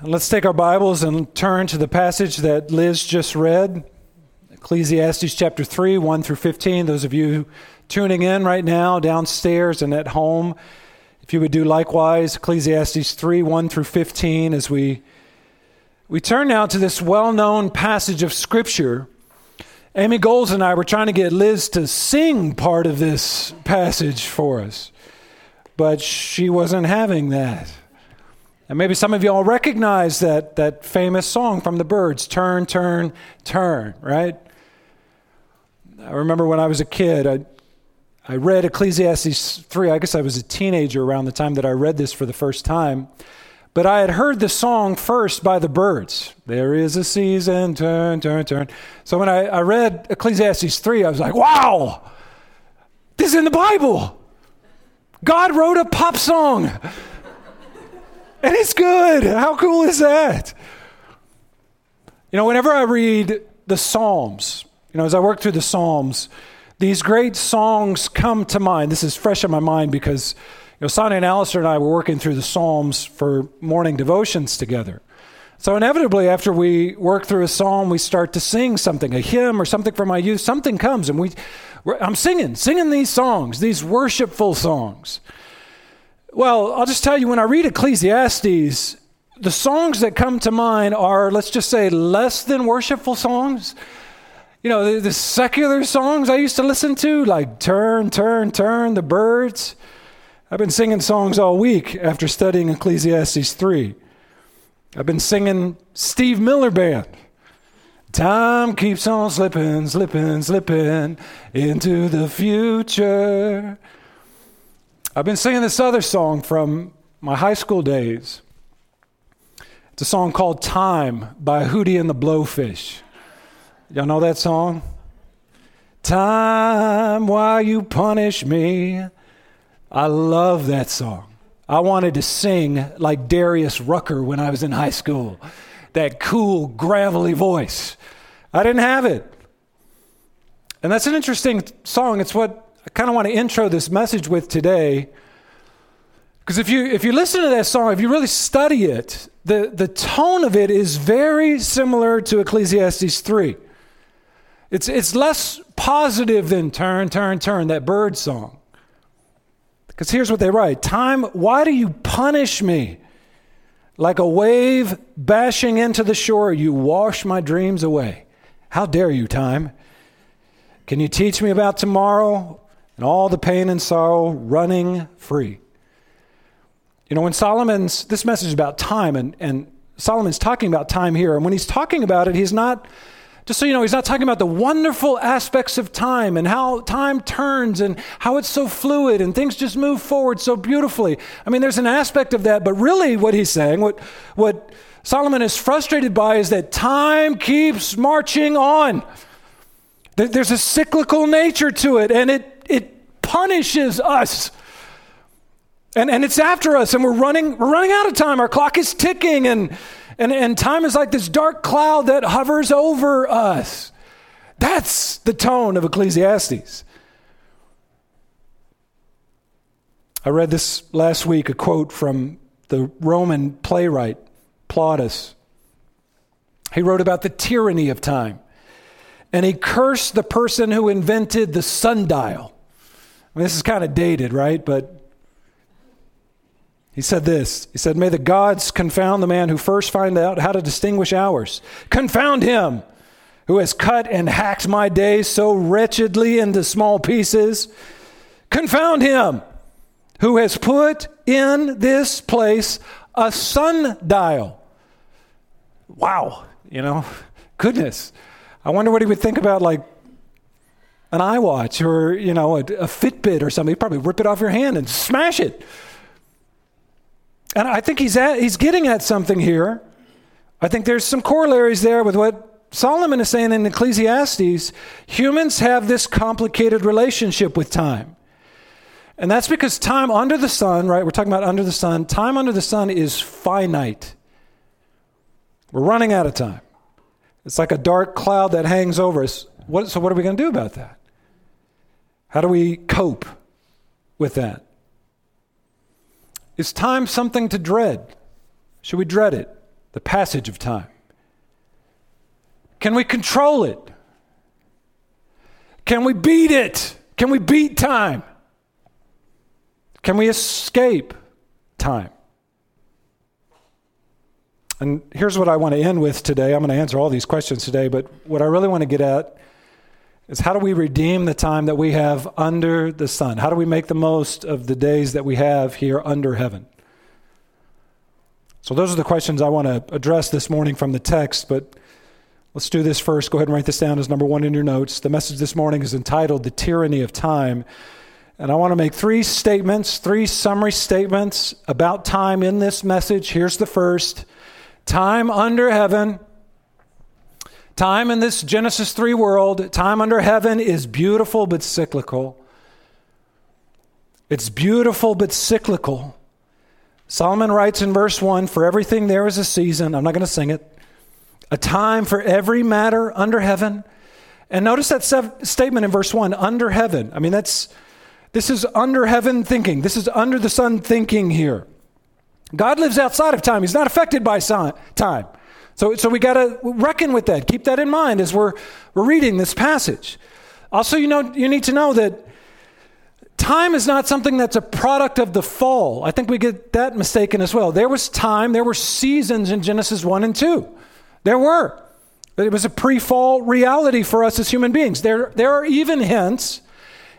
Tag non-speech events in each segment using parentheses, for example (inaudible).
Let's take our Bibles and turn to the passage that Liz just read Ecclesiastes chapter 3, 1 through 15. Those of you tuning in right now, downstairs and at home, if you would do likewise, Ecclesiastes 3, 1 through 15, as we, we turn now to this well known passage of Scripture. Amy Goals and I were trying to get Liz to sing part of this passage for us, but she wasn't having that. And maybe some of y'all recognize that, that famous song from the Byrds Turn, Turn, Turn, right? I remember when I was a kid, I, I read Ecclesiastes 3. I guess I was a teenager around the time that I read this for the first time. But I had heard the song first by the Byrds. There is a season, turn, turn, turn. So when I, I read Ecclesiastes 3, I was like, wow, this is in the Bible. God wrote a pop song. And it's good. How cool is that? You know, whenever I read the Psalms, you know, as I work through the Psalms, these great songs come to mind. This is fresh in my mind because, you know, Sonia and Alistair and I were working through the Psalms for morning devotions together. So inevitably, after we work through a psalm, we start to sing something, a hymn or something from my youth. Something comes, and we, I'm singing, singing these songs, these worshipful songs. Well, I'll just tell you when I read Ecclesiastes, the songs that come to mind are, let's just say, less than worshipful songs. You know, the, the, secular songs I used to listen to, like Turn, Turn, Turn, the Byrds. I've been singing songs all week after studying Ecclesiastes 3. I've been singing Steve Miller Band. Time keeps on slipping, slipping, slipping into the future. I've been singing this other song from my high school days. It's a song called Time by Hootie and the Blowfish. Y'all know that song? Time, why you punish me? I love that song. I wanted to sing like Darius Rucker when I was in high school. That cool, gravelly voice. I didn't have it. And that's an interesting song. It's what I kind of want to intro this message with today. Because if you, if you listen to that song, if you really study it, the, the tone of it is very similar to Ecclesiastes 3. It's, it's less positive than Turn, Turn, Turn, that bird song. Because here's what they write Time, why do you punish me? Like a wave bashing into the shore, you wash my dreams away. How dare you, time? Can you teach me about tomorrow? And all the pain and sorrow running free. You know, when Solomon's, this message is about time, and, and Solomon's talking about time here, and when he's talking about it, he's not, just so you know, he's not talking about the wonderful aspects of time and how time turns and how it's so fluid and things just move forward so beautifully. I mean, there's an aspect of that, but really what he's saying, what, what Solomon is frustrated by is that time keeps marching on. There's a cyclical nature to it, and it it punishes us. And, and it's after us, and we're running, we're running out of time. Our clock is ticking, and, and, and time is like this dark cloud that hovers over us. That's the tone of Ecclesiastes. I read this last week, a quote from the Roman playwright Plautus. He wrote about the tyranny of time and he cursed the person who invented the sundial. Mean, this is kind of dated, right? But he said this He said, May the gods confound the man who first find out how to distinguish hours. Confound him who has cut and hacked my days so wretchedly into small pieces. Confound him who has put in this place a sundial. Wow, you know, (laughs) goodness. I wonder what he would think about like an iWatch or, you know, a, a Fitbit or something. He'd probably rip it off your hand and smash it. And I think he's, at, he's getting at something here. I think there's some corollaries there with what Solomon is saying in Ecclesiastes. Humans have this complicated relationship with time. And that's because time under the sun, right? We're talking about under the sun. Time under the sun is finite. We're running out of time. It's like a dark cloud that hangs over us. What, so, what are we going to do about that? How do we cope with that? Is time something to dread? Should we dread it? the passage of time? Can we control it? Can we beat it? Can we beat time? Can we escape time? And here's what I want to end with today. I'm going to answer all these questions today, but what I really want to get at is how do we redeem the time that we have under the sun? How do we make the most of the days that we have here under heaven? So, those are the questions I want to address this morning from the text, but let's do this first. Go ahead and write this down as number one in your notes. The message this morning is entitled The Tyranny of Time. And I want to make three statements, three summary statements about time in this message. Here's the first time under heaven. Time in this Genesis 3 world, time under heaven is beautiful but cyclical. It's beautiful but cyclical. Solomon writes in verse 1 For everything there is a season. I'm not going to sing it. A time for every matter under heaven. And notice that sev- statement in verse 1 under heaven. I mean, that's this is under heaven thinking. This is under the sun thinking here. God lives outside of time. He's not affected by time. So, so we got to reckon with that. Keep that in mind as we're, we're reading this passage. Also, you know, you need to know that time is not something that's a product of the fall. I think we get that mistaken as well. There was time, there were seasons in Genesis 1 and 2. There were. It was a pre fall reality for us as human beings. There, there are even hints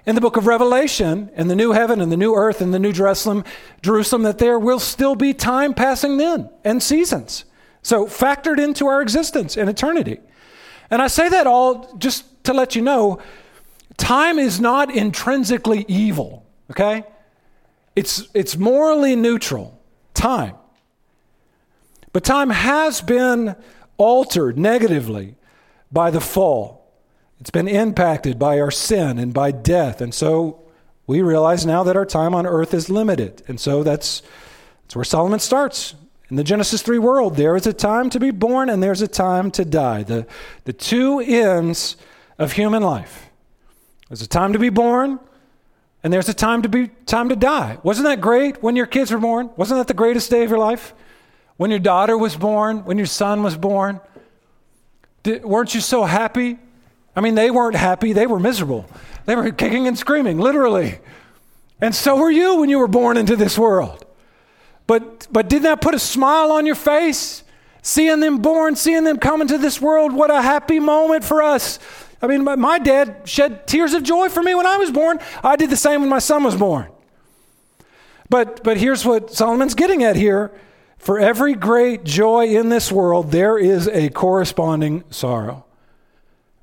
in the book of Revelation, in the new heaven and the new earth and the new Jerusalem, Jerusalem, that there will still be time passing then and seasons. So factored into our existence and eternity. And I say that all just to let you know time is not intrinsically evil, okay? It's, it's morally neutral, time. But time has been altered negatively by the fall. It's been impacted by our sin and by death. And so we realize now that our time on earth is limited. And so that's, that's where Solomon starts. In the Genesis 3 world, there is a time to be born and there's a time to die. The, the two ends of human life. There's a time to be born and there's a time to be time to die. Wasn't that great when your kids were born? Wasn't that the greatest day of your life? When your daughter was born, when your son was born? Did, weren't you so happy I mean, they weren't happy, they were miserable. They were kicking and screaming, literally. And so were you when you were born into this world. But, but didn't that put a smile on your face? Seeing them born, seeing them come into this world, what a happy moment for us. I mean, my, my dad shed tears of joy for me when I was born. I did the same when my son was born. But, but here's what Solomon's getting at here. For every great joy in this world, there is a corresponding sorrow.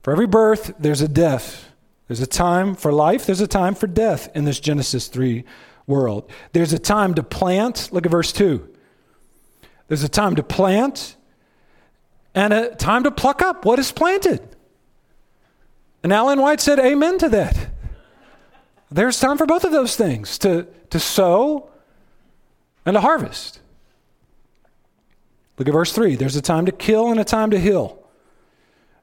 For every birth, there's a death. There's a time for life, there's a time for death in this Genesis 3 world. There's a time to plant. Look at verse 2. There's a time to plant and a time to pluck up what is planted. And Alan White said, Amen to that. There's time for both of those things to, to sow and to harvest. Look at verse 3. There's a time to kill and a time to heal.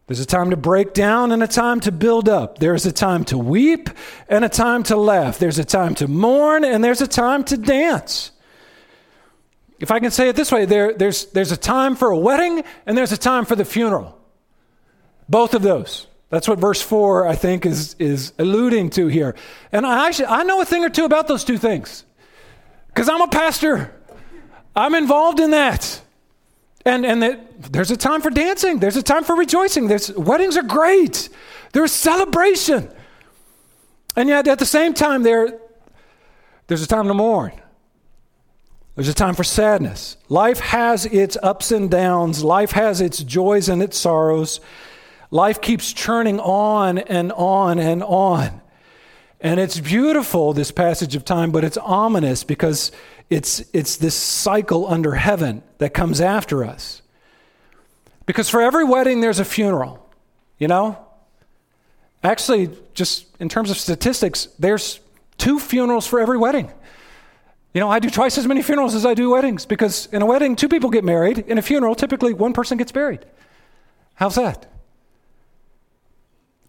There's a time to break down and a time to build up. There's a time to weep and a time to laugh. There's a time to mourn and there's a time to dance. If I can say it this way, there, there's, there's a time for a wedding and there's a time for the funeral. Both of those. That's what verse 4, I think, is, is alluding to here. And I, actually, I know a thing or two about those two things because I'm a pastor, I'm involved in that. And, and that there's a time for dancing, there's a time for rejoicing. There's, weddings are great, there's celebration. And yet, at the same time, there, there's a time to mourn. There's a time for sadness. Life has its ups and downs. Life has its joys and its sorrows. Life keeps churning on and on and on. And it's beautiful, this passage of time, but it's ominous because it's, it's this cycle under heaven that comes after us. Because for every wedding, there's a funeral, you know? Actually, just in terms of statistics, there's two funerals for every wedding. You know, I do twice as many funerals as I do weddings because in a wedding, two people get married. In a funeral, typically one person gets buried. How's that?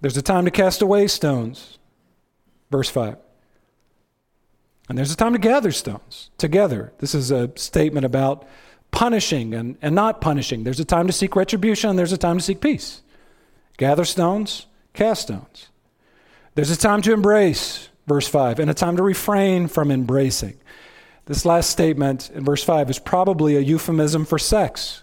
There's a time to cast away stones. Verse 5. And there's a time to gather stones together. This is a statement about punishing and, and not punishing. There's a time to seek retribution, and there's a time to seek peace. Gather stones, cast stones. There's a time to embrace, verse 5, and a time to refrain from embracing. This last statement in verse 5 is probably a euphemism for sex.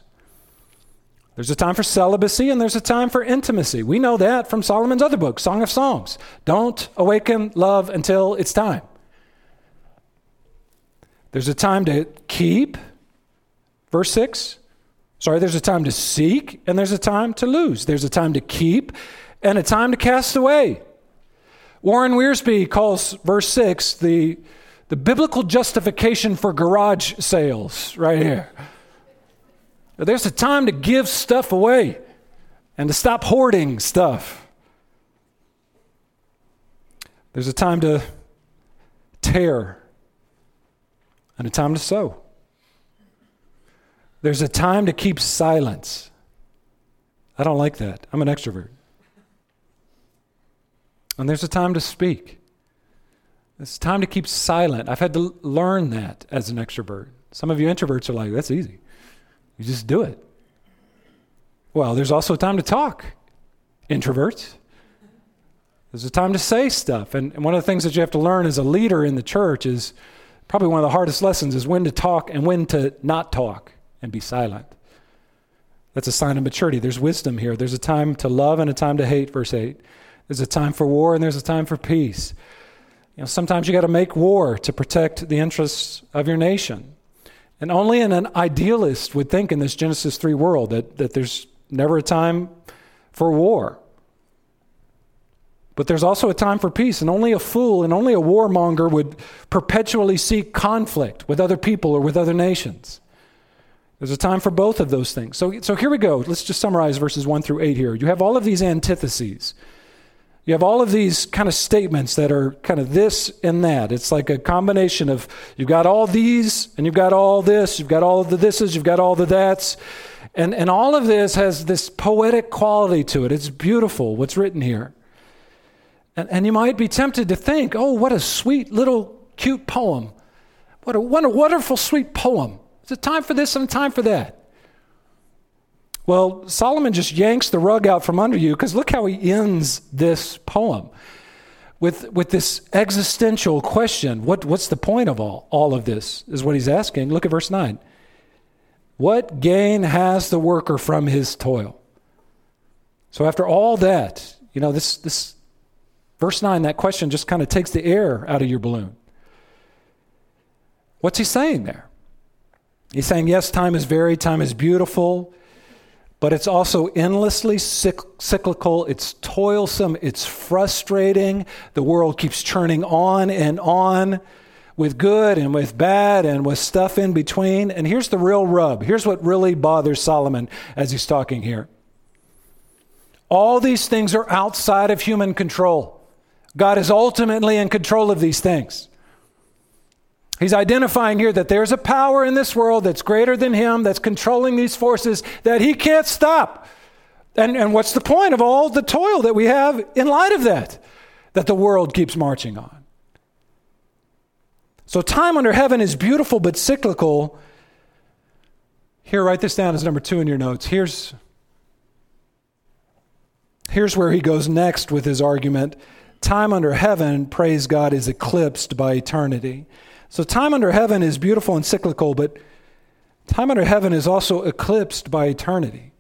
There's a time for celibacy and there's a time for intimacy. We know that from Solomon's other book, Song of Songs. Don't awaken love until it's time. There's a time to keep, verse 6. Sorry, there's a time to seek and there's a time to lose. There's a time to keep and a time to cast away. Warren Wiersbe calls verse 6 the, the biblical justification for garage sales, right here. There's a time to give stuff away and to stop hoarding stuff. There's a time to tear and a time to sow. There's a time to keep silence. I don't like that. I'm an extrovert. And there's a time to speak. It's time to keep silent. I've had to learn that as an extrovert. Some of you introverts are like, that's easy. You just do it. Well, there's also a time to talk, introverts. There's a time to say stuff. And, and one of the things that you have to learn as a leader in the church is probably one of the hardest lessons is when to talk and when to not talk and be silent. That's a sign of maturity. There's wisdom here. There's a time to love and a time to hate, verse 8. There's a time for war and there's a time for peace. You know, sometimes you got to make war to protect the interests of your nation. And only an idealist would think in this Genesis 3 world that, that there's never a time for war. But there's also a time for peace, and only a fool and only a warmonger would perpetually seek conflict with other people or with other nations. There's a time for both of those things. So, so here we go. Let's just summarize verses 1 through 8 here. You have all of these antitheses. You have all of these kind of statements that are kind of this and that. It's like a combination of you've got all these and you've got all this, you've got all the thises, you've got all the that's. And, and all of this has this poetic quality to it. It's beautiful what's written here. And, and you might be tempted to think, oh, what a sweet little cute poem. What a, what a wonderful, sweet poem. It's a time for this and time for that. Well, Solomon just yanks the rug out from under you because look how he ends this poem with, with this existential question. What, what's the point of all, all of this? Is what he's asking. Look at verse 9. What gain has the worker from his toil? So, after all that, you know, this, this verse 9, that question just kind of takes the air out of your balloon. What's he saying there? He's saying, yes, time is varied, time is beautiful but it's also endlessly cyclical. It's toilsome. It's frustrating. The world keeps churning on and on with good and with bad and with stuff in between. And here's the real rub. Here's what really bothers Solomon as he's talking here. All these things are outside of human control. God is ultimately in control of these things. He's identifying here that there's a power in this world that's greater than him, that's controlling these forces that he can't stop. And, and what's the point of all the toil that we have in light of that? That the world keeps marching on. So, time under heaven is beautiful but cyclical. Here, write this down as number two in your notes. Here's, here's where he goes next with his argument. Time under heaven, praise God, is eclipsed by eternity. So, time under heaven is beautiful and cyclical, but time under heaven is also eclipsed by eternity.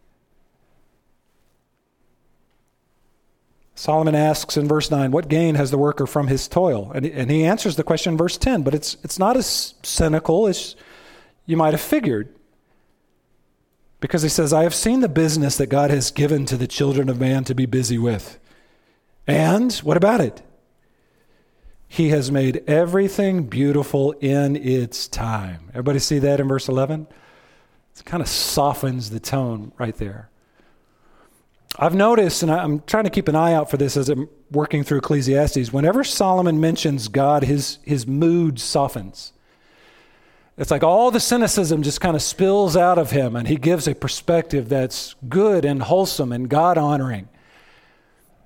Solomon asks in verse 9, What gain has the worker from his toil? And, and he answers the question in verse 10, but it's, it's not as cynical as you might have figured. Because he says, I have seen the business that God has given to the children of man to be busy with. And what about it? He has made everything beautiful in its time. Everybody see that in verse 11? It kind of softens the tone right there. I've noticed, and I'm trying to keep an eye out for this as I'm working through Ecclesiastes, whenever Solomon mentions God, his, his mood softens. It's like all the cynicism just kind of spills out of him, and he gives a perspective that's good and wholesome and God honoring.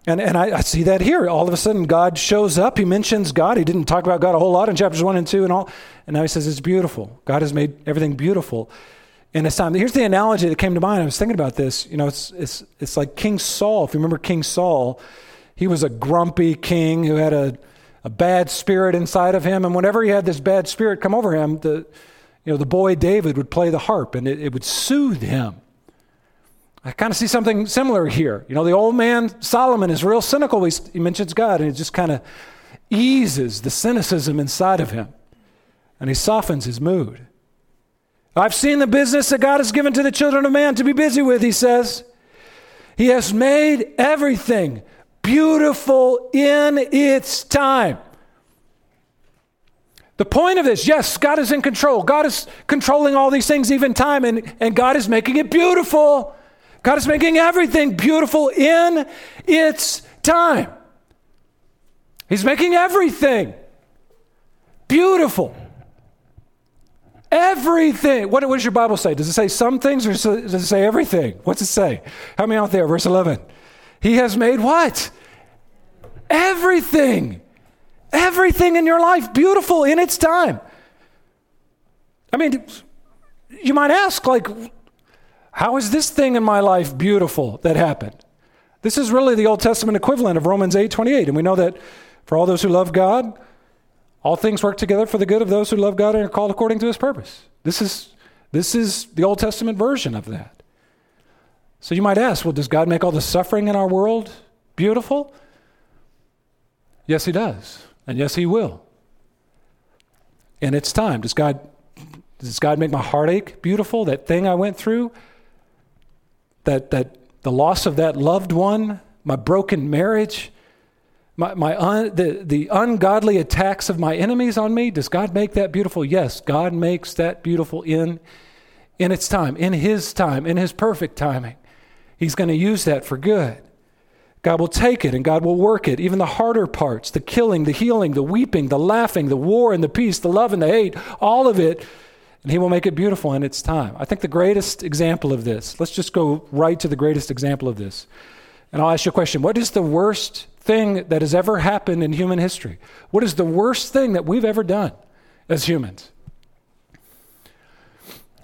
And, and I, I, see that here. All of a sudden, God shows up. He mentions God. He didn't talk about God a whole lot in chapters 1 and 2 and all. And now he says it's beautiful. God has made everything beautiful in his time. Here's the analogy that came to mind. I was thinking about this. You know, it's, it's, it's like King Saul. If you remember King Saul, he was a grumpy king who had a, a bad spirit inside of him. And whenever he had this bad spirit come over him, the, you know, the boy David would play the harp and it, it would soothe him. I kind of see something similar here. You know, the old man Solomon is real cynical. He, he mentions God and it just kind of eases the cynicism inside of him and he softens his mood. I've seen the business that God has given to the children of man to be busy with, he says. He has made everything beautiful in its time. The point of this, yes, God is in control. God is controlling all these things, even time, and, and God is making it beautiful. God is making everything beautiful in its time. He's making everything beautiful. Everything. What, what does your Bible say? Does it say some things or does it say everything? What's it say? Help me out there. Verse 11. He has made what? Everything. Everything in your life beautiful in its time. I mean, you might ask, like, how is this thing in my life beautiful that happened? This is really the Old Testament equivalent of Romans 8:28, And we know that for all those who love God, all things work together for the good of those who love God and are called according to his purpose. This is, this is the Old Testament version of that. So you might ask, well, does God make all the suffering in our world beautiful? Yes, he does. And yes, he will. And it's time. Does God, does God make my heartache beautiful? That thing I went through? That, that the loss of that loved one? My broken marriage? my, my un, the, the ungodly attacks of my enemies on me, does God make that beautiful? Yes, God makes that beautiful in, in its time, in His time, in His perfect timing. He's going to use that for good. God will take it and God will work it, even the harder parts, the killing, the healing, the weeping, the laughing, the war and the peace, the love and the hate, all of it, and He will make it beautiful in its time. I think the greatest example of this, let's just go right to the greatest example of this. And I'll ask you a question What is the worst thing that has ever happened in human history? What is the worst thing that we've ever done as humans?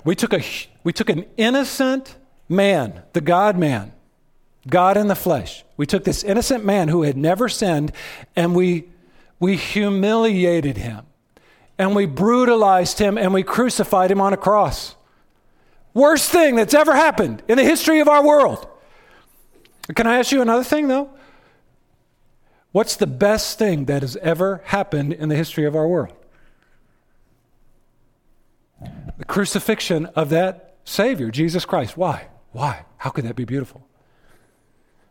We took, a, we took an innocent man, the God man, God in the flesh. We took this innocent man who had never sinned and we, we humiliated him and we brutalized him and we crucified him on a cross. Worst thing that's ever happened in the history of our world. Can I ask you another thing, though? What's the best thing that has ever happened in the history of our world? The crucifixion of that Savior, Jesus Christ. Why? Why? How could that be beautiful?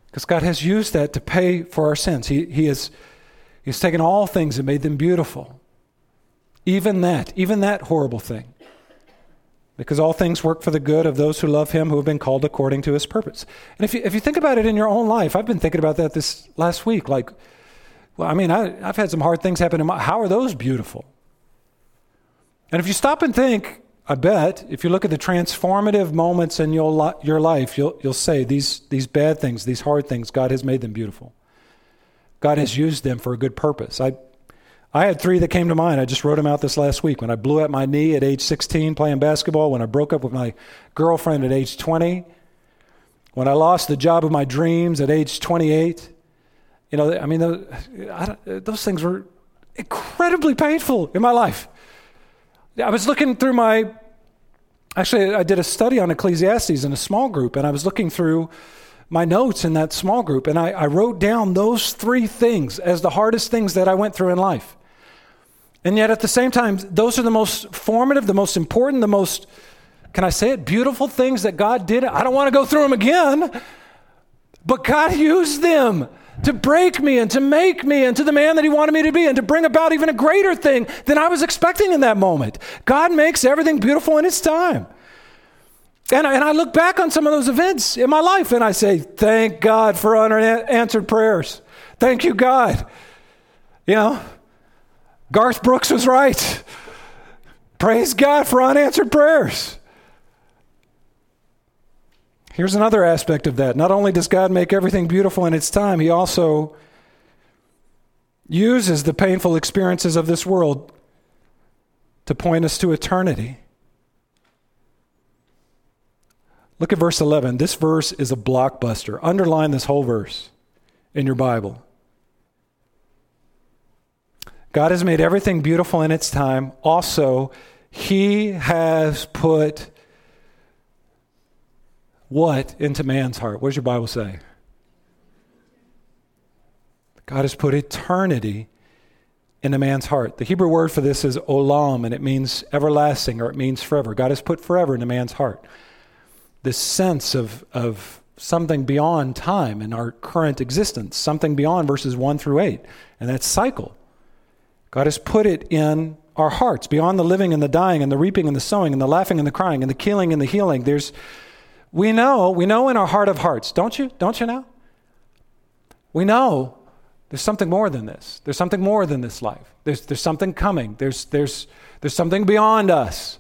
Because God has used that to pay for our sins. He, he has He's taken all things and made them beautiful. Even that, even that horrible thing because all things work for the good of those who love him who have been called according to his purpose. And if you, if you think about it in your own life, I've been thinking about that this last week. Like, well, I mean, I, I've had some hard things happen in my, how are those beautiful? And if you stop and think, I bet if you look at the transformative moments in your, your life, you'll, you'll say these, these bad things, these hard things, God has made them beautiful. God has used them for a good purpose. I, I had three that came to mind. I just wrote them out this last week. When I blew out my knee at age 16 playing basketball, when I broke up with my girlfriend at age 20, when I lost the job of my dreams at age 28. You know, I mean, those, I those things were incredibly painful in my life. I was looking through my, actually, I did a study on Ecclesiastes in a small group, and I was looking through my notes in that small group, and I, I wrote down those three things as the hardest things that I went through in life. And yet at the same time, those are the most formative, the most important, the most, can I say it, beautiful things that God did. I don't want to go through them again, but God used them to break me and to make me into the man that He wanted me to be and to bring about even a greater thing than I was expecting in that moment. God makes everything beautiful in His time. And I, and I look back on some of those events in my life and I say, thank God for unanswered prayers. Thank you, God. You know, Garth Brooks was right. Praise God for unanswered prayers. Here's another aspect of that. Not only does God make everything beautiful in its time, He also uses the painful experiences of this world to point us to eternity. Look at verse 11. This verse is a blockbuster. Underline this whole verse in your Bible. God has made everything beautiful in its time. Also, He has put what into man's heart? What does your Bible say? God has put eternity into man's heart. The Hebrew word for this is olam, and it means everlasting or it means forever. God has put forever into man's heart. This sense of, of something beyond time in our current existence, something beyond verses 1 through 8, and that cycle. God has put it in our hearts, beyond the living and the dying and the reaping and the sowing and the laughing and the crying and the killing and the healing. There's, we know, we know in our heart of hearts, don't you? Don't you know? We know there's something more than this. There's something more than this life. There's, there's something coming. There's, there's, there's something beyond us.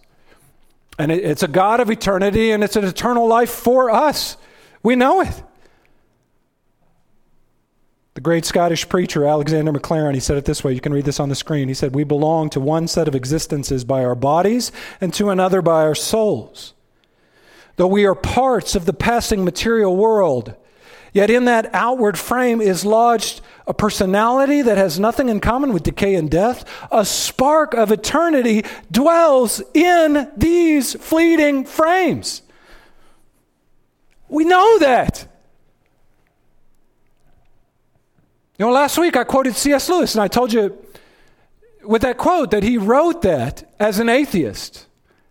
And it, it's a God of eternity and it's an eternal life for us. We know it. The great Scottish preacher Alexander Maclaren, he said it this way. You can read this on the screen. He said, We belong to one set of existences by our bodies and to another by our souls. Though we are parts of the passing material world, yet in that outward frame is lodged a personality that has nothing in common with decay and death. A spark of eternity dwells in these fleeting frames. We know that. You know, last week I quoted C.S. Lewis, and I told you with that quote that he wrote that as an atheist.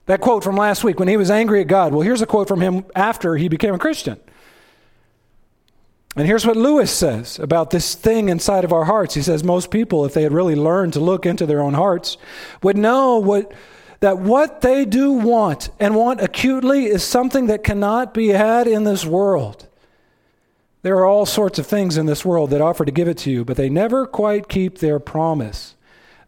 That quote from last week when he was angry at God. Well, here's a quote from him after he became a Christian. And here's what Lewis says about this thing inside of our hearts. He says most people, if they had really learned to look into their own hearts, would know what, that what they do want and want acutely is something that cannot be had in this world. There are all sorts of things in this world that offer to give it to you, but they never quite keep their promise.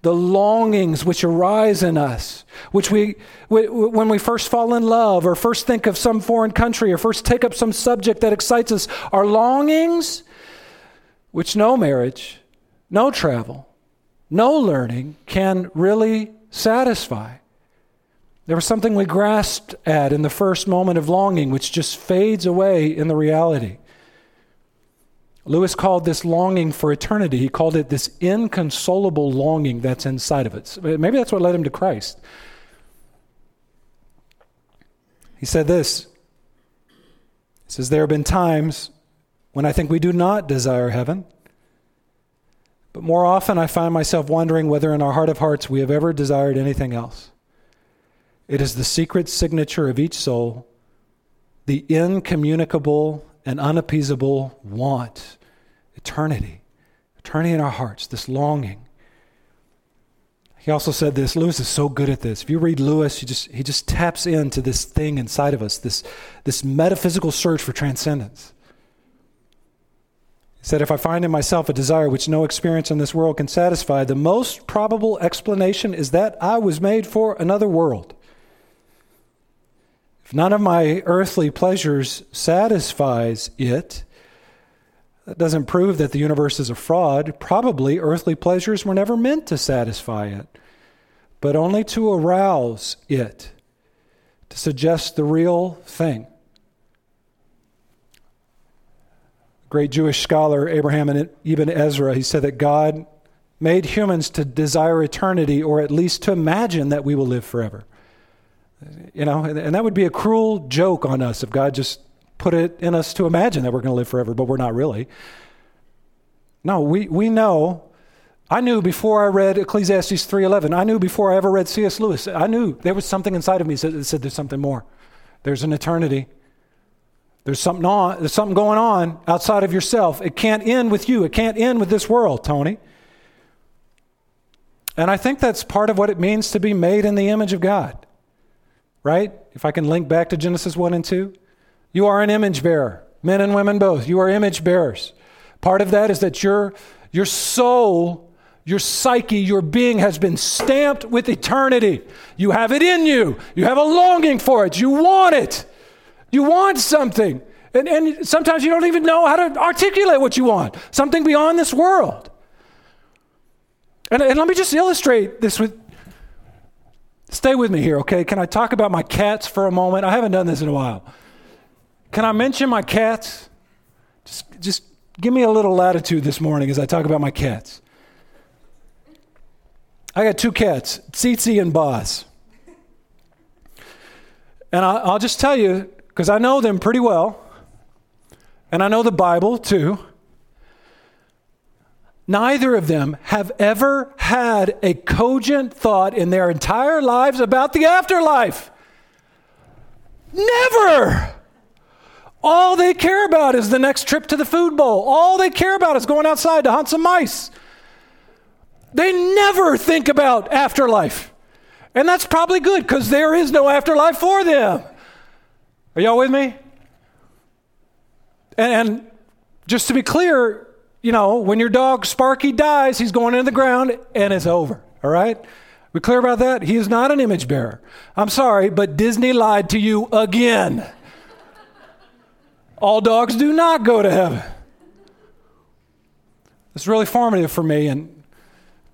The longings which arise in us, which we, when we first fall in love or first think of some foreign country or first take up some subject that excites us, are longings which no marriage, no travel, no learning can really satisfy. There was something we grasped at in the first moment of longing, which just fades away in the reality. Lewis called this longing for eternity, he called it this inconsolable longing that's inside of us. Maybe that's what led him to Christ. He said this He says, There have been times when I think we do not desire heaven, but more often I find myself wondering whether in our heart of hearts we have ever desired anything else. It is the secret signature of each soul, the incommunicable and unappeasable want, eternity, eternity in our hearts, this longing. He also said this. Lewis is so good at this. If you read Lewis, he just, he just taps into this thing inside of us, this, this metaphysical search for transcendence. He said, If I find in myself a desire which no experience in this world can satisfy, the most probable explanation is that I was made for another world. None of my earthly pleasures satisfies it, that doesn't prove that the universe is a fraud. Probably earthly pleasures were never meant to satisfy it, but only to arouse it, to suggest the real thing. Great Jewish scholar Abraham Ibn Ezra, he said that God made humans to desire eternity or at least to imagine that we will live forever. You know, and that would be a cruel joke on us if God just put it in us to imagine that we're going to live forever, but we're not really. No, we, we know. I knew before I read Ecclesiastes 3.11. I knew before I ever read C.S. Lewis. I knew there was something inside of me that said there's something more. There's an eternity. There's something on, there's something going on outside of yourself. It can't end with you. It can't end with this world, Tony. And I think that's part of what it means to be made in the image of God right? If I can link back to Genesis 1 and 2. You are an image bearer, men and women both. You are image bearers. Part of that is that your, your soul, your psyche, your being has been stamped with eternity. You have it in you. You have a longing for it. You want it. You want something. And, and sometimes you don't even know how to articulate what you want something beyond this world. And, and let me just illustrate this with, Stay with me here, okay? Can I talk about my cats for a moment? I haven't done this in a while. Can I mention my cats? Just, just give me a little latitude this morning as I talk about my cats. I got two cats, Tsitsi and Boz. And I, I'll just tell you, because I know them pretty well, and I know the Bible too. Neither of them have ever had a cogent thought in their entire lives about the afterlife. Never. All they care about is the next trip to the food bowl. All they care about is going outside to hunt some mice. They never think about afterlife. And that's probably good because there is no afterlife for them. Are y'all with me? And, and, just to be clear, you know, when your dog Sparky dies, he's going into the ground and it's over. All right? We clear about that? He is not an image bearer. I'm sorry, but Disney lied to you again. All dogs do not go to heaven. It's really formative for me, and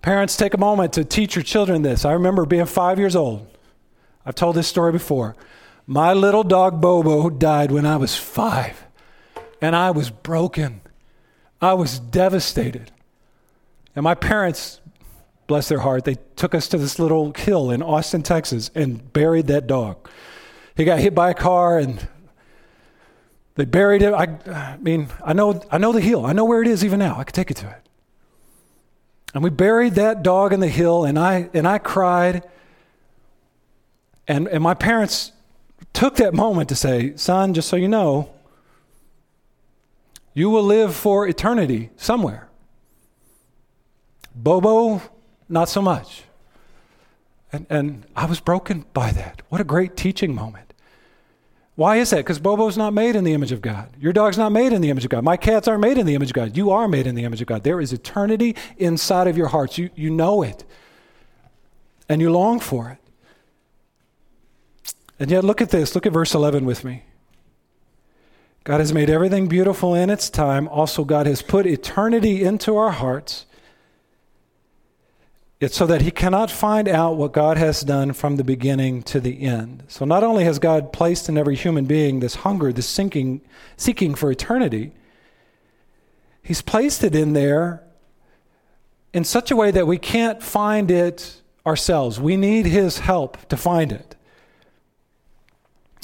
parents take a moment to teach your children this. I remember being five years old. I've told this story before. My little dog Bobo died when I was five, and I was broken. I was devastated. And my parents, bless their heart, they took us to this little hill in Austin, Texas, and buried that dog. He got hit by a car, and they buried it. I, I mean, I know, I know the hill. I know where it is even now. I could take you to it. And we buried that dog in the hill, and I, and I cried. And, and my parents took that moment to say, Son, just so you know, you will live for eternity somewhere. Bobo, not so much. And, and I was broken by that. What a great teaching moment. Why is that? Because Bobo's not made in the image of God. Your dog's not made in the image of God. My cats aren't made in the image of God. You are made in the image of God. There is eternity inside of your hearts. You, you know it. And you long for it. And yet, look at this. Look at verse 11 with me. God has made everything beautiful in its time. Also, God has put eternity into our hearts it's so that he cannot find out what God has done from the beginning to the end. So not only has God placed in every human being this hunger, this sinking, seeking for eternity, he's placed it in there in such a way that we can't find it ourselves. We need his help to find it.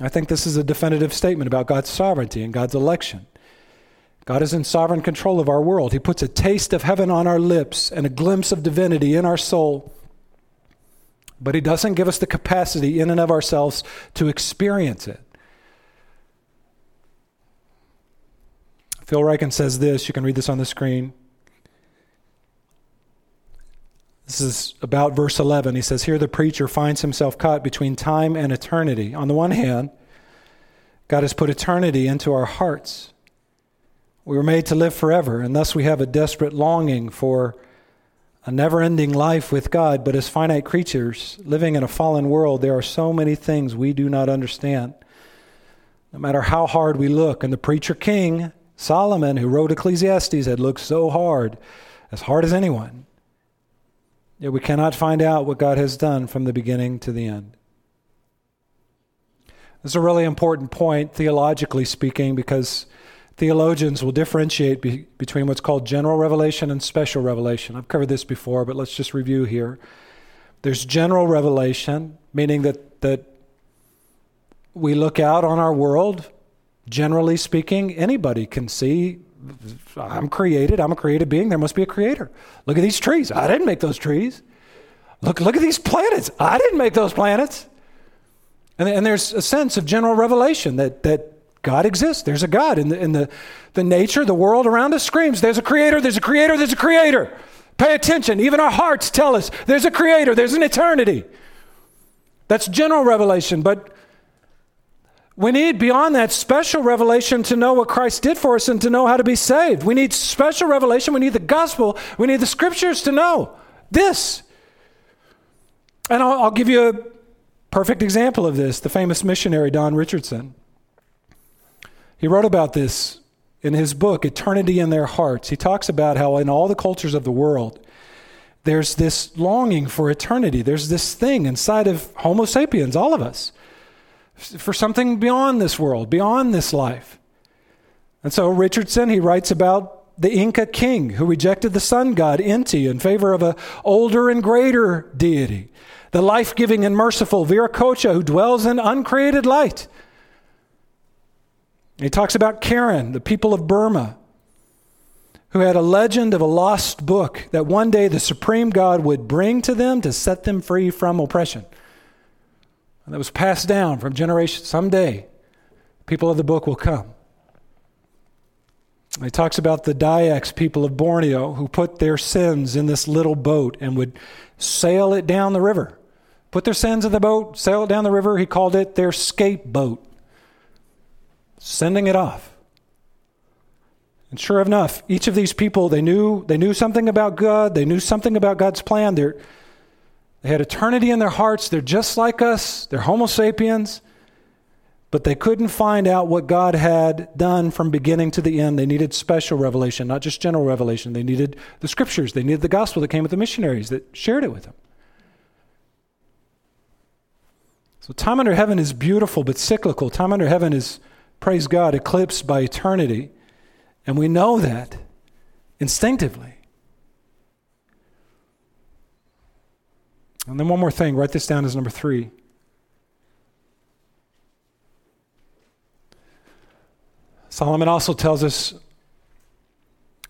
I think this is a definitive statement about God's sovereignty and God's election. God is in sovereign control of our world. He puts a taste of heaven on our lips and a glimpse of divinity in our soul. But He doesn't give us the capacity in and of ourselves to experience it. Phil Ryken says this. You can read this on the screen. This is about verse 11. He says, Here the preacher finds himself caught between time and eternity. On the one hand, God has put eternity into our hearts. We were made to live forever, and thus we have a desperate longing for a never ending life with God. But as finite creatures living in a fallen world, there are so many things we do not understand. No matter how hard we look, and the preacher king, Solomon, who wrote Ecclesiastes, had looked so hard, as hard as anyone. Yet we cannot find out what God has done from the beginning to the end. This is a really important point, theologically speaking, because Theologians will differentiate be, between what's called general revelation and special revelation. I've covered this before, but let's just review here. There's general revelation, meaning that, that we look out on our world, generally speaking, anybody can see I'm created, I'm a created being, there must be a creator. Look at these trees. I didn't make those trees. Look, look at these planets. I didn't make those planets. And, and there's a sense of general revelation that, that God exists. There's a God. In the, in the, the nature, the world around us screams, there's a creator, there's a creator, there's a creator. Pay attention. Even our hearts tell us there's a creator, there's an eternity. That's general revelation. But we need beyond that special revelation to know what Christ did for us and to know how to be saved. We need special revelation. We need the gospel. We need the scriptures to know this. And I'll, I'll give you a perfect example of this the famous missionary Don Richardson. He wrote about this in his book, Eternity in Their Hearts. He talks about how in all the cultures of the world, there's this longing for eternity. There's this thing inside of Homo sapiens, all of us, for something beyond this world, beyond this life. And so Richardson, he writes about the Inca king who rejected the sun god Inti in favor of a older and greater deity, the life-giving and merciful Viracocha who dwells in uncreated light. He talks about Karen, the people of Burma, who had a legend of a lost book that one day the supreme God would bring to them to set them free from oppression. That was passed down from generation. Someday, people of the book will come. He talks about the Dayaks people of Borneo who put their sins in this little boat and would sail it down the river. Put their sins in the boat, sail it down the river. He called it their scapegoat, sending it off. And sure enough, each of these people, they knew, they knew something about God. They knew something about God's plan. They're, they had eternity in their hearts. They're just like us. They're Homo sapiens. But they couldn't find out what God had done from beginning to the end. They needed special revelation, not just general revelation. They needed the scriptures. They needed the gospel that came with the missionaries that shared it with them. So, time under heaven is beautiful but cyclical. Time under heaven is, praise God, eclipsed by eternity. And we know that instinctively. And then, one more thing write this down as number three. Solomon also tells us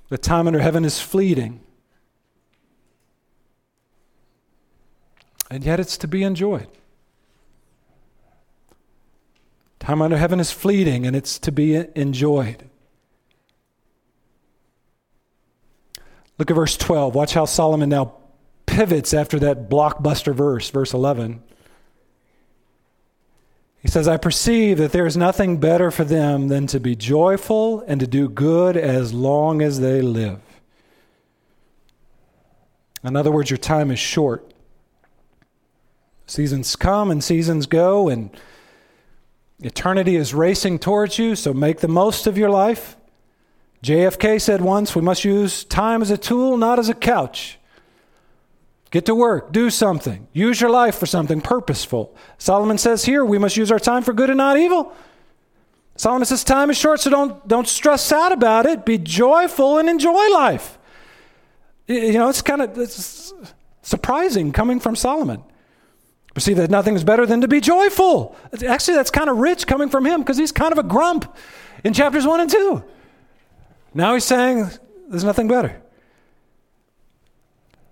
that time under heaven is fleeting. And yet it's to be enjoyed. Time under heaven is fleeting and it's to be enjoyed. Look at verse 12. Watch how Solomon now pivots after that blockbuster verse, verse 11. He says, I perceive that there is nothing better for them than to be joyful and to do good as long as they live. In other words, your time is short. Seasons come and seasons go, and eternity is racing towards you, so make the most of your life. JFK said once, we must use time as a tool, not as a couch. Get to work, do something, use your life for something purposeful. Solomon says here, we must use our time for good and not evil. Solomon says time is short, so don't, don't stress out about it. Be joyful and enjoy life. You know, it's kind of surprising coming from Solomon. We see that nothing is better than to be joyful. Actually, that's kind of rich coming from him because he's kind of a grump in chapters 1 and 2. Now he's saying there's nothing better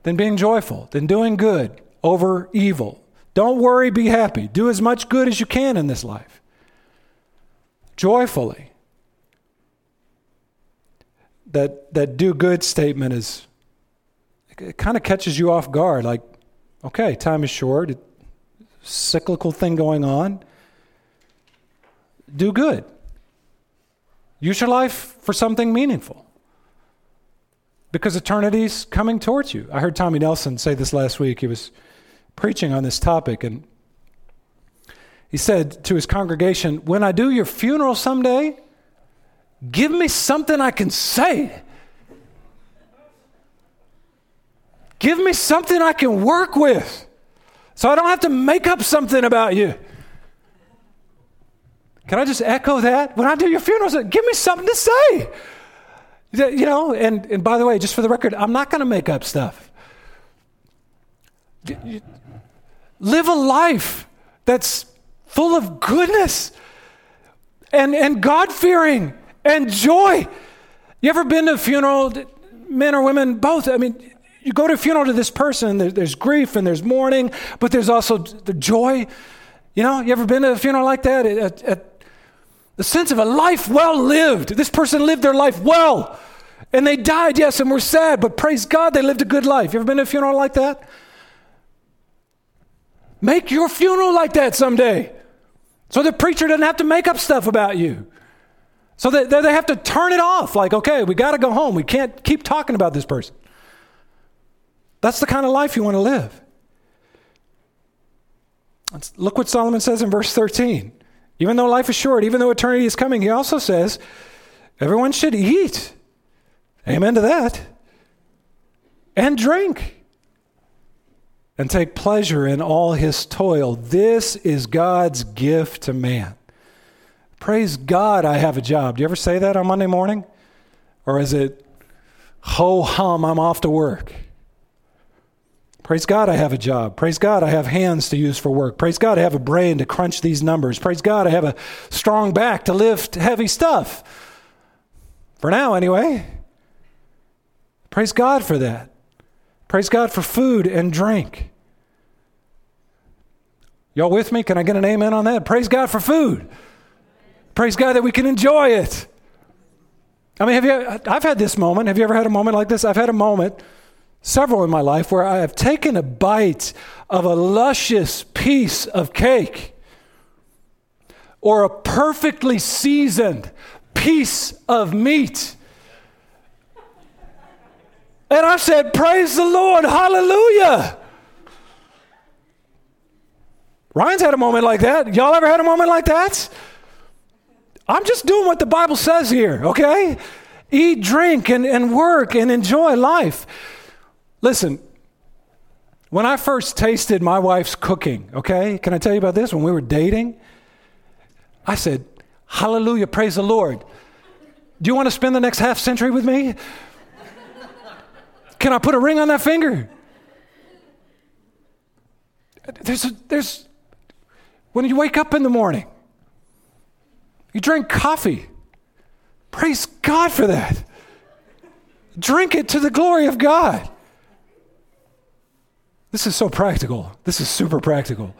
than being joyful, than doing good over evil. Don't worry, be happy. Do as much good as you can in this life. Joyfully. That, that do good statement is, it kind of catches you off guard. Like, okay, time is short, cyclical thing going on. Do good. Use your life for something meaningful because eternity's coming towards you. I heard Tommy Nelson say this last week. He was preaching on this topic, and he said to his congregation, When I do your funeral someday, give me something I can say. Give me something I can work with so I don't have to make up something about you. Can I just echo that? When I do your funeral, give me something to say. You know, and, and by the way, just for the record, I'm not going to make up stuff. Live a life that's full of goodness and, and God fearing and joy. You ever been to a funeral, men or women, both? I mean, you go to a funeral to this person, there's grief and there's mourning, but there's also the joy. You know, you ever been to a funeral like that? At, at, the sense of a life well lived. This person lived their life well. And they died, yes, and were sad, but praise God, they lived a good life. You ever been to a funeral like that? Make your funeral like that someday. So the preacher doesn't have to make up stuff about you. So that they have to turn it off. Like, okay, we got to go home. We can't keep talking about this person. That's the kind of life you want to live. Look what Solomon says in verse 13. Even though life is short, even though eternity is coming, he also says everyone should eat. Amen to that. And drink. and take pleasure in all his toil. This is God's gift to man. Praise God, I have a job. Do you ever say that on Monday morning? Or is it, ho hum, I'm off to work? Praise God, I have a job. Praise God, I have hands to use for work. Praise God, I have a brain to crunch these numbers. Praise God, I have a strong back to lift heavy stuff. For now, anyway. Praise God for that. Praise God for food and drink. Y'all with me? Can I get an amen on that? Praise God for food. Praise God that we can enjoy it. I mean, have you, I've had this moment. Have you ever had a moment like this? I've had a moment, several in my life, where I have taken a bite of a luscious piece of cake or a perfectly seasoned piece of meat. And I said, Praise the Lord, hallelujah. Ryan's had a moment like that. Y'all ever had a moment like that? I'm just doing what the Bible says here, okay? Eat, drink, and, and work and enjoy life. Listen, when I first tasted my wife's cooking, okay, can I tell you about this? When we were dating, I said, Hallelujah, praise the Lord. Do you want to spend the next half century with me? Can I put a ring on that finger? There's, a, there's, when you wake up in the morning, you drink coffee. Praise God for that. Drink it to the glory of God. This is so practical. This is super practical.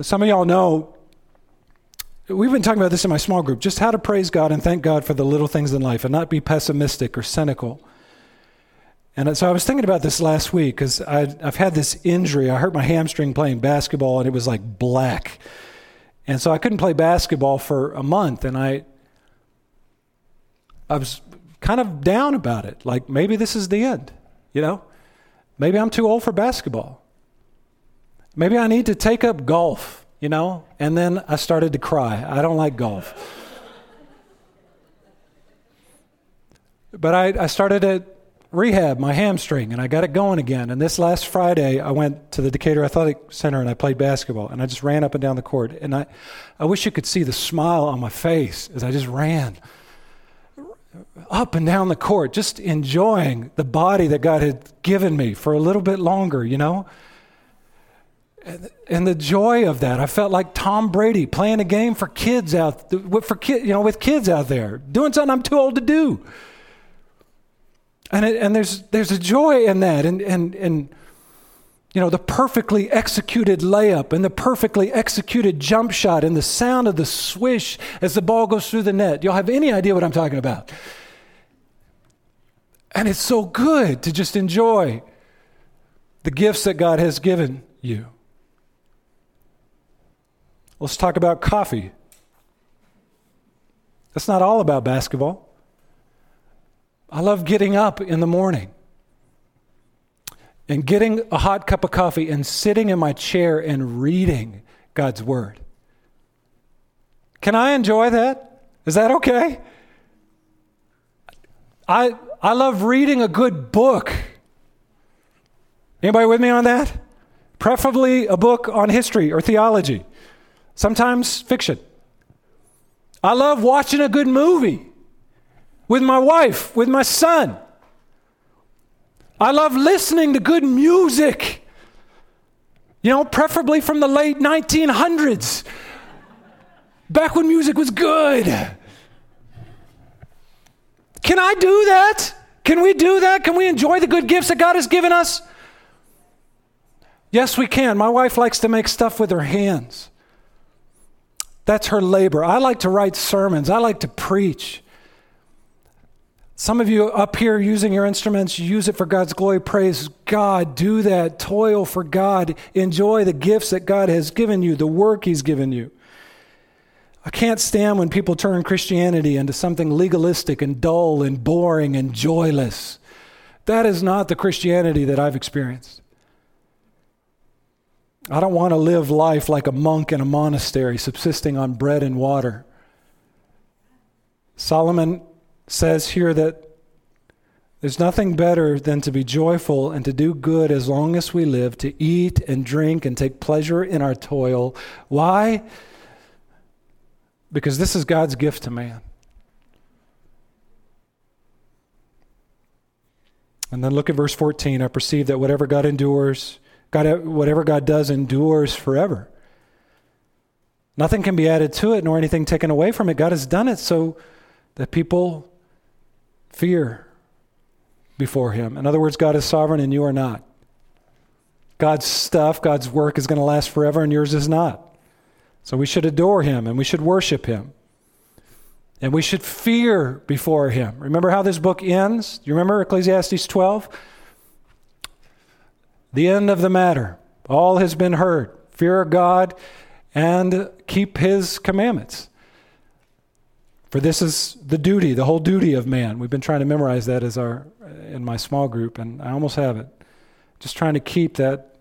Some of y'all know, we've been talking about this in my small group just how to praise God and thank God for the little things in life and not be pessimistic or cynical. And so I was thinking about this last week because I've had this injury. I hurt my hamstring playing basketball and it was like black. And so I couldn't play basketball for a month. And I, I was kind of down about it. Like maybe this is the end, you know? Maybe I'm too old for basketball. Maybe I need to take up golf, you know? And then I started to cry. I don't like golf. but I, I started to rehab my hamstring and I got it going again. And this last Friday, I went to the Decatur Athletic Center and I played basketball. And I just ran up and down the court. And I, I wish you could see the smile on my face as I just ran up and down the court, just enjoying the body that God had given me for a little bit longer, you know? And, the joy of that, I felt like Tom Brady playing a game for kids out, for kid, you know, with kids out there, doing something I'm too old to do. And, it, and there's, there's a joy in that. And, and, and, you know, the perfectly executed layup and the perfectly executed jump shot and the sound of the swish as the ball goes through the net. Y'all have any idea what I'm talking about? And it's so good to just enjoy the gifts that God has given you. Let's talk about coffee. That's not all about basketball. I love getting up in the morning and getting a hot cup of coffee and sitting in my chair and reading God's Word. Can I enjoy that? Is that okay? I, I love reading a good book. Anybody with me on that? Preferably a book on history or theology, sometimes fiction. I love watching a good movie with my wife, with my son. I love listening to good music, you know, preferably from the late 1900s, back when music was good. Can I do that? Can we do that? Can we enjoy the good gifts that God has given us? Yes, we can. My wife likes to make stuff with her hands. That's her labor. I like to write sermons, I like to preach. Some of you up here using your instruments, use it for God's glory. Praise God. Do that. Toil for God. Enjoy the gifts that God has given you, the work He's given you. I can't stand when people turn Christianity into something legalistic and dull and boring and joyless. That is not the Christianity that I've experienced. I don't want to live life like a monk in a monastery, subsisting on bread and water. Solomon says here that There's nothing better than to be joyful and to do good as long as we live, to eat and drink and take pleasure in our toil. Why? Because this is God's gift to man. And then look at verse 14. I perceive that whatever God endures, God, whatever God does endures forever. Nothing can be added to it nor anything taken away from it. God has done it so that people fear before Him. In other words, God is sovereign and you are not. God's stuff, God's work is going to last forever and yours is not. So we should adore Him and we should worship Him. And we should fear before him. Remember how this book ends? You remember Ecclesiastes 12? The end of the matter. All has been heard. Fear God and keep his commandments. For this is the duty, the whole duty of man. We've been trying to memorize that as our in my small group, and I almost have it. Just trying to keep that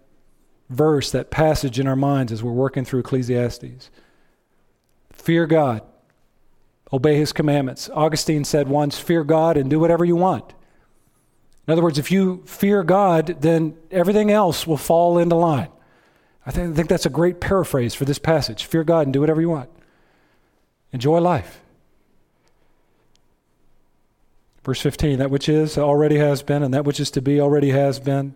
verse, that passage in our minds as we're working through Ecclesiastes. Fear God obey his commandments. Augustine said once, fear God and do whatever you want. In other words, if you fear God, then everything else will fall into line. I think, I think that's a great paraphrase for this passage. Fear God and do whatever you want. Enjoy life. Verse 15 that which is already has been, and that which is to be already has been.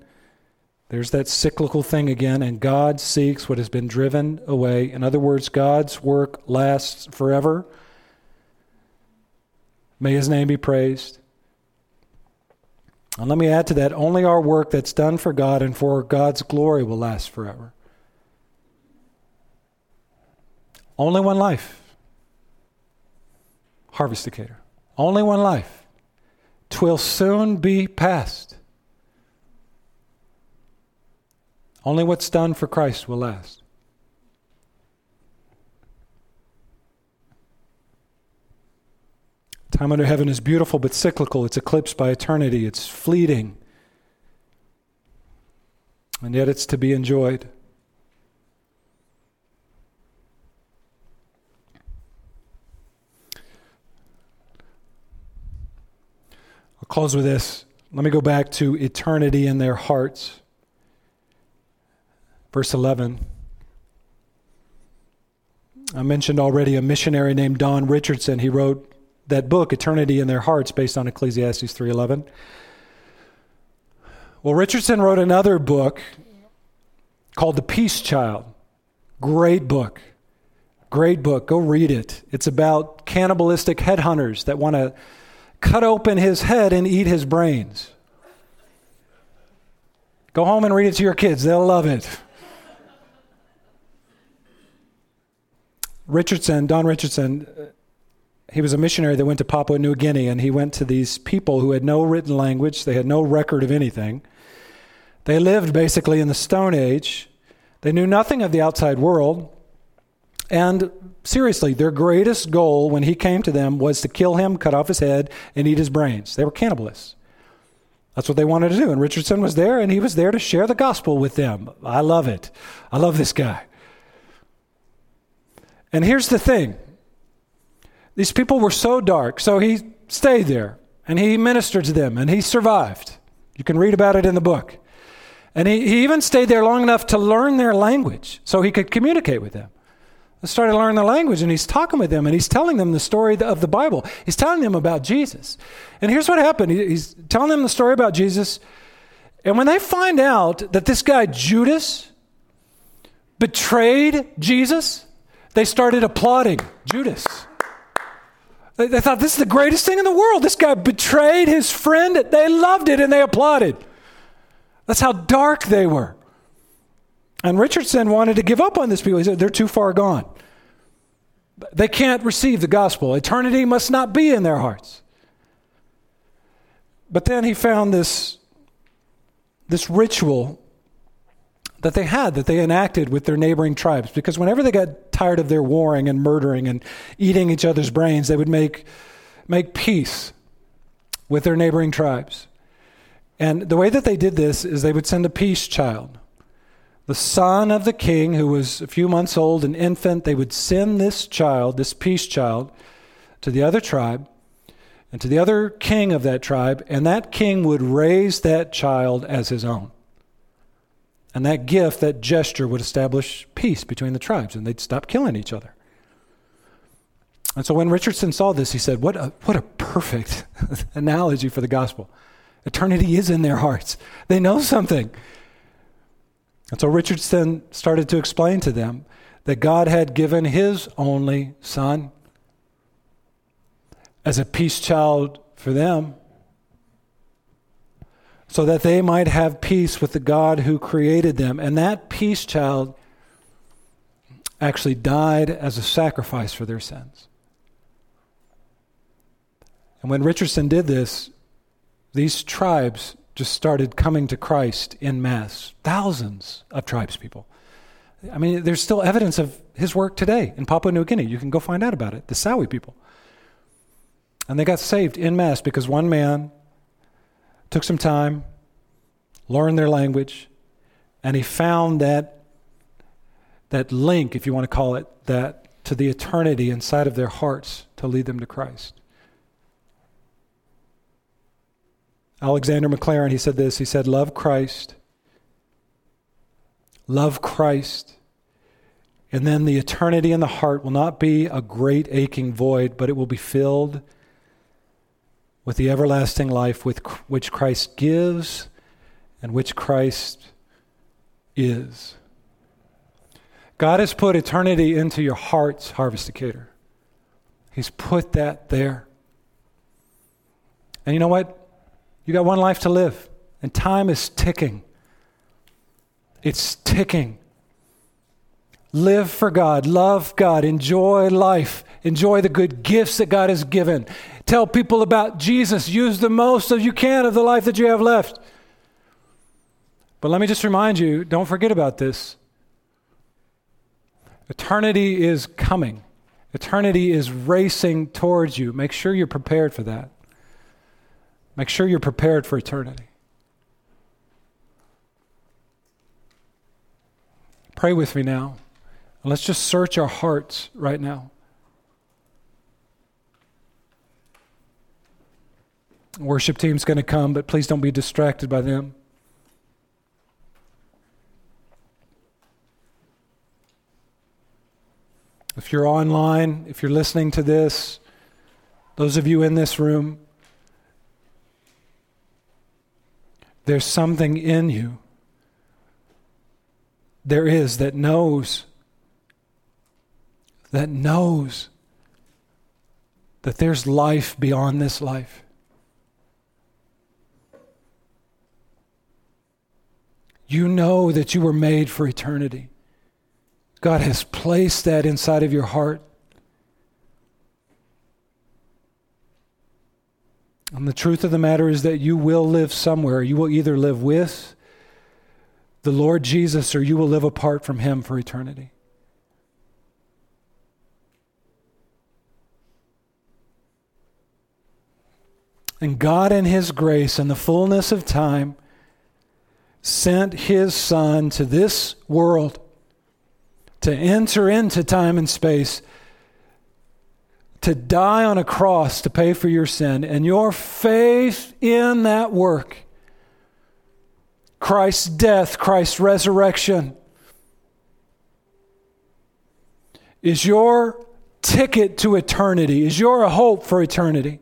There's that cyclical thing again, and God seeks what has been driven away. In other words, God's work lasts forever. May his name be praised. And let me add to that only our work that's done for God and for God's glory will last forever. Only one life. Harvest Decatur. Only one life. Twill soon be past. Only what's done for Christ will last. Time under heaven is beautiful but cyclical. It's eclipsed by eternity. It's fleeting. And yet it's to be enjoyed. Close with this. Let me go back to eternity in their hearts. Verse 11. I mentioned already a missionary named Don Richardson. He wrote that book, Eternity in Their Hearts, based on Ecclesiastes 3.11. Well, Richardson wrote another book called The Peace Child. Great book. Great book. Go read it. It's about cannibalistic headhunters that want to cut open his head and eat his brains. Go home and read it to your kids. They'll love it. Richardson, Don Richardson, uh, he was a missionary that went to Papua New Guinea, and he went to these people who had no written language, they had no record of anything. They lived basically in the Stone Age. They knew nothing of the outside world. And seriously, their greatest goal when he came to them was to kill him, cut off his head, and eat his brains. They were cannibalists. That's what they wanted to do. And Richardson was there, and he was there to share the gospel with them. I love it. I love this guy. And here's the thing these people were so dark. So he stayed there and he ministered to them and he survived. You can read about it in the book. And he, he even stayed there long enough to learn their language so he could communicate with them. Started learning the language and he's talking with them and he's telling them the story of the Bible. He's telling them about Jesus. And here's what happened he's telling them the story about Jesus. And when they find out that this guy, Judas, betrayed Jesus, they started applauding Judas. They, they thought, this is the greatest thing in the world. This guy betrayed his friend. They loved it and they applauded. That's how dark they were. And Richardson wanted to give up on this people. He said, they're too far gone. They can't receive the gospel. Eternity must not be in their hearts. But then he found this, this ritual that they had, that they enacted with their neighboring tribes. Because whenever they got tired of their warring and murdering and eating each other's brains, they would make, make peace with their neighboring tribes. And the way that they did this is they would send a peace child. The son of the king, who was a few months old, an infant, they would send this child, this peace child, to the other tribe. and to the other king of that tribe, and that king would raise that child as his own. And that gift, that gesture, would establish peace between the tribes, and they'd stop killing each other. And so when Richardson saw this, he said, What a, what a perfect (laughs) analogy for the gospel. Eternity is in their hearts, they know something. And so Richardson started to explain to them that God had given his only son as a peace child for them so that they might have peace with the God who created them. And that peace child actually died as a sacrifice for their sins. And when Richardson did this, these tribes just started coming to Christ in mass. Thousands of tribes people. I mean, there's still evidence of his work today in Papua New Guinea. You can go find out about it. The Sawi people. And they got saved in mass because one man took some time, learned their language, and he found that, that link, if you want to call it that, to the eternity inside of their hearts to lead them to Christ. Alexander Maclaren, he said this he said, Love Christ, love Christ, and then the eternity in the heart will not be a great aching void, but it will be filled with the everlasting life with, which Christ gives and which Christ is. God has put eternity into your hearts, Harvest Decatur. He's put that there. And you know what? You got one life to live, and time is ticking. It's ticking. Live for God, love God, enjoy life, enjoy the good gifts that God has given. Tell people about Jesus. Use the most of you can of the life that you have left. But let me just remind you don't forget about this. Eternity is coming, eternity is racing towards you. Make sure you're prepared for that. Make sure you're prepared for eternity. Pray with me now. Let's just search our hearts right now. Worship team's going to come, but please don't be distracted by them. If you're online, if you're listening to this, those of you in this room, there's something in you. There is that knows, that knows that there's life beyond this life. You know that you were made for eternity. God has placed that inside of your heart. And the truth of the matter is that you will live somewhere. You will either live with the Lord Jesus or you will live apart from Him for eternity. And God, in His grace and the fullness of time, sent his son to this world to enter into time and space, to die on a cross to pay for your sin, and your faith in that work, Christ's death, Christ's resurrection, is your ticket to eternity, is your hope for eternity.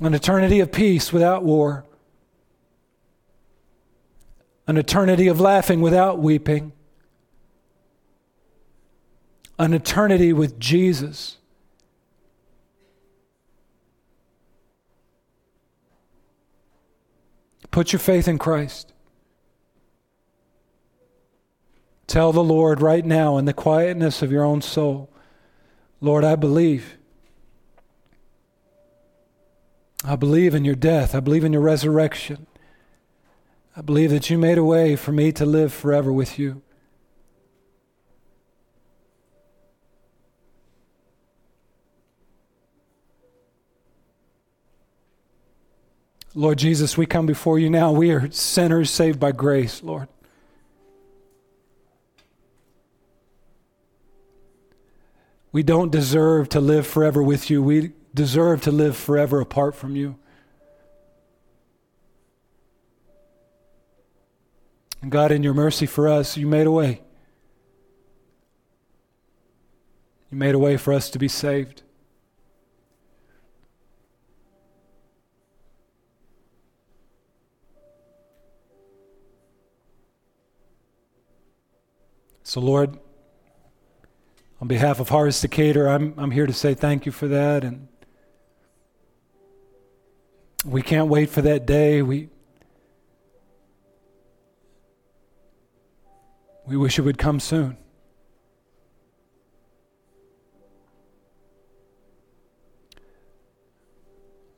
an eternity of peace without war, an eternity of laughing without weeping, an eternity with Jesus. Put your faith in Christ. Tell the Lord right now in the quietness of your own soul, Lord, I believe. I believe in your death. I believe in your resurrection. I believe that you made a way for me to live forever with you. Lord Jesus, we come before you now. We are sinners saved by grace, Lord. We don't deserve to live forever with you. We deserve to live forever apart from you. And God, in your mercy for us, you made a way. You made a way for us to be saved. So, Lord, on behalf of Harvest Decatur, I'm, I'm here to say thank you for that. And we can't wait for that day. We, we wish it would come soon.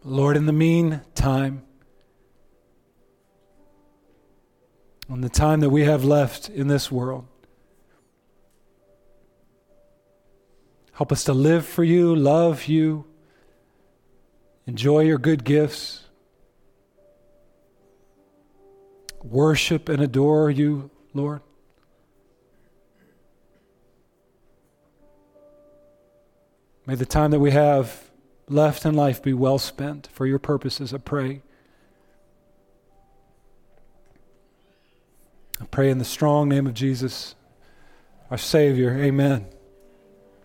Lord, in the meantime, on the time that we have left in this world, Help us to live for you, love you, enjoy your good gifts, worship and adore you, Lord. May the time that we have left in life be well spent for your purposes, I pray. I pray in the strong name of Jesus, our Savior. Amen.